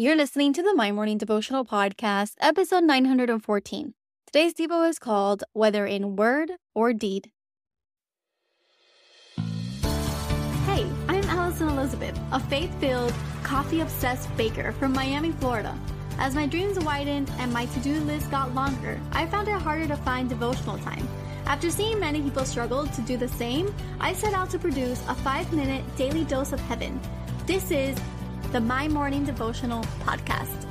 You're listening to the My Morning Devotional Podcast, episode 914. Today's Devo is called Whether in Word or Deed. Hey, I'm Alison Elizabeth, a faith filled, coffee obsessed baker from Miami, Florida. As my dreams widened and my to do list got longer, I found it harder to find devotional time. After seeing many people struggle to do the same, I set out to produce a five minute daily dose of heaven. This is the My Morning Devotional Podcast.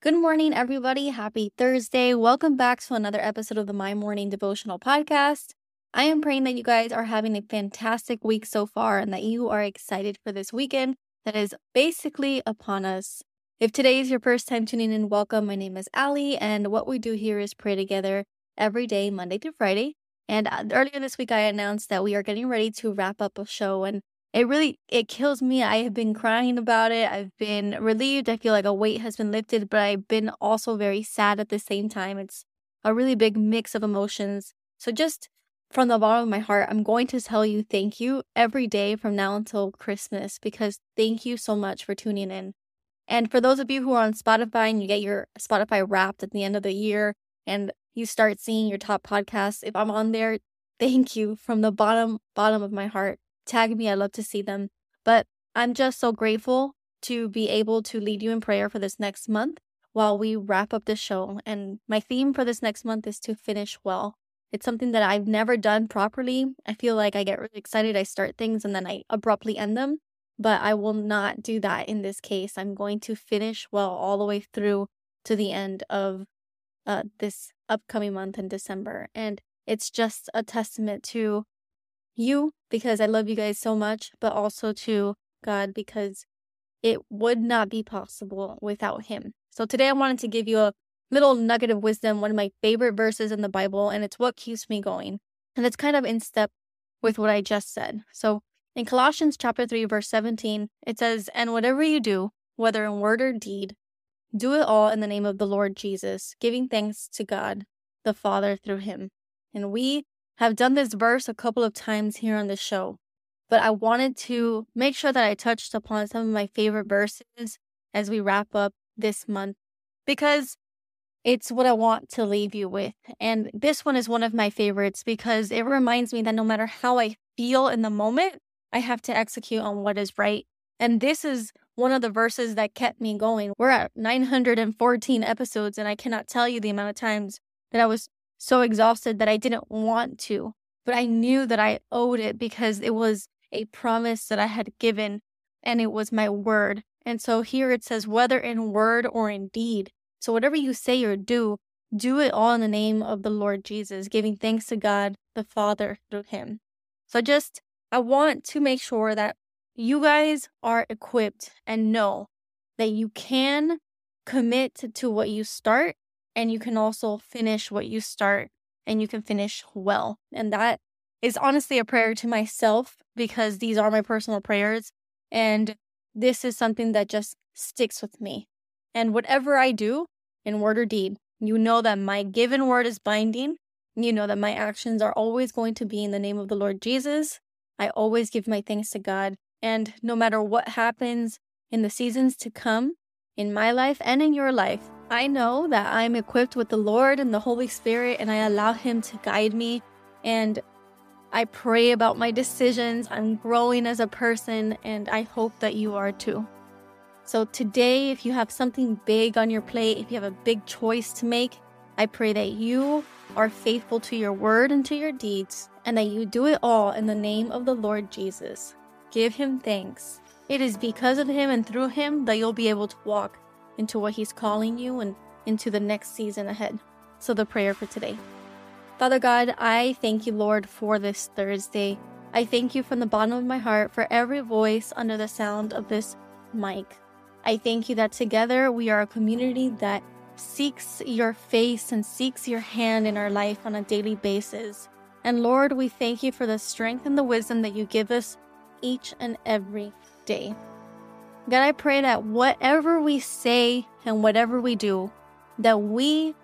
Good morning, everybody. Happy Thursday. Welcome back to another episode of the My Morning Devotional Podcast. I am praying that you guys are having a fantastic week so far and that you are excited for this weekend that is basically upon us. If today is your first time tuning in, welcome. My name is Ali, and what we do here is pray together every day, Monday through Friday. And uh, earlier this week, I announced that we are getting ready to wrap up a show, and it really it kills me. I have been crying about it. I've been relieved. I feel like a weight has been lifted, but I've been also very sad at the same time. It's a really big mix of emotions. So just from the bottom of my heart, I'm going to tell you thank you every day from now until Christmas because thank you so much for tuning in. And for those of you who are on Spotify and you get your Spotify wrapped at the end of the year and you start seeing your top podcasts, if I'm on there, thank you from the bottom bottom of my heart. Tag me, I love to see them. But I'm just so grateful to be able to lead you in prayer for this next month while we wrap up the show. And my theme for this next month is to finish well. It's something that I've never done properly. I feel like I get really excited, I start things, and then I abruptly end them. But I will not do that in this case. I'm going to finish well all the way through to the end of uh, this upcoming month in December. And it's just a testament to you because I love you guys so much, but also to God because it would not be possible without Him. So today I wanted to give you a little nugget of wisdom, one of my favorite verses in the Bible, and it's what keeps me going. And it's kind of in step with what I just said. So in Colossians chapter 3 verse 17, it says, "And whatever you do, whether in word or deed, do it all in the name of the Lord Jesus, giving thanks to God the Father through him." And we have done this verse a couple of times here on the show, but I wanted to make sure that I touched upon some of my favorite verses as we wrap up this month because it's what I want to leave you with. And this one is one of my favorites because it reminds me that no matter how I feel in the moment, I have to execute on what is right. And this is one of the verses that kept me going. We're at 914 episodes, and I cannot tell you the amount of times that I was so exhausted that I didn't want to, but I knew that I owed it because it was a promise that I had given and it was my word. And so here it says, whether in word or in deed, so, whatever you say or do, do it all in the name of the Lord Jesus, giving thanks to God the Father through Him. So, just I want to make sure that you guys are equipped and know that you can commit to what you start and you can also finish what you start and you can finish well. And that is honestly a prayer to myself because these are my personal prayers. And this is something that just sticks with me. And whatever I do, in word or deed. You know that my given word is binding. You know that my actions are always going to be in the name of the Lord Jesus. I always give my thanks to God. And no matter what happens in the seasons to come, in my life and in your life, I know that I'm equipped with the Lord and the Holy Spirit, and I allow Him to guide me. And I pray about my decisions. I'm growing as a person, and I hope that you are too. So today, if you have something big on your plate, if you have a big choice to make, I pray that you are faithful to your word and to your deeds, and that you do it all in the name of the Lord Jesus. Give him thanks. It is because of him and through him that you'll be able to walk into what he's calling you and into the next season ahead. So, the prayer for today. Father God, I thank you, Lord, for this Thursday. I thank you from the bottom of my heart for every voice under the sound of this mic. I thank you that together we are a community that seeks your face and seeks your hand in our life on a daily basis. And Lord, we thank you for the strength and the wisdom that you give us each and every day. God, I pray that whatever we say and whatever we do, that we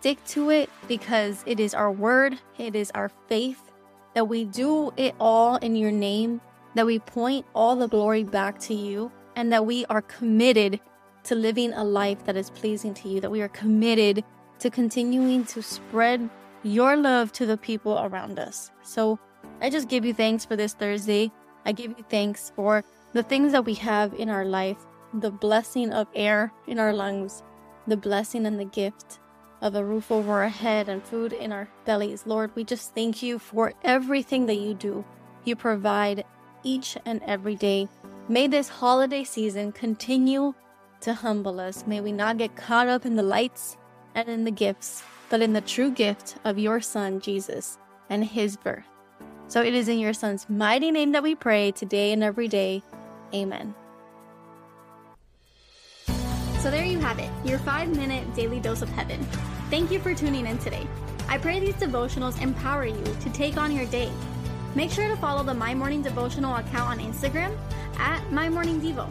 stick to it because it is our word, it is our faith, that we do it all in your name, that we point all the glory back to you, and that we are committed to living a life that is pleasing to you, that we are committed to continuing to spread your love to the people around us. So I just give you thanks for this Thursday. I give you thanks for the things that we have in our life, the blessing of air in our lungs, the blessing and the gift of a roof over our head and food in our bellies. Lord, we just thank you for everything that you do. You provide each and every day. May this holiday season continue to humble us. May we not get caught up in the lights and in the gifts, but in the true gift of your Son, Jesus, and his birth. So it is in your Son's mighty name that we pray today and every day. Amen. So there you have it, your five minute daily dose of heaven. Thank you for tuning in today. I pray these devotionals empower you to take on your day. Make sure to follow the My Morning Devotional account on Instagram at My Morning Devo.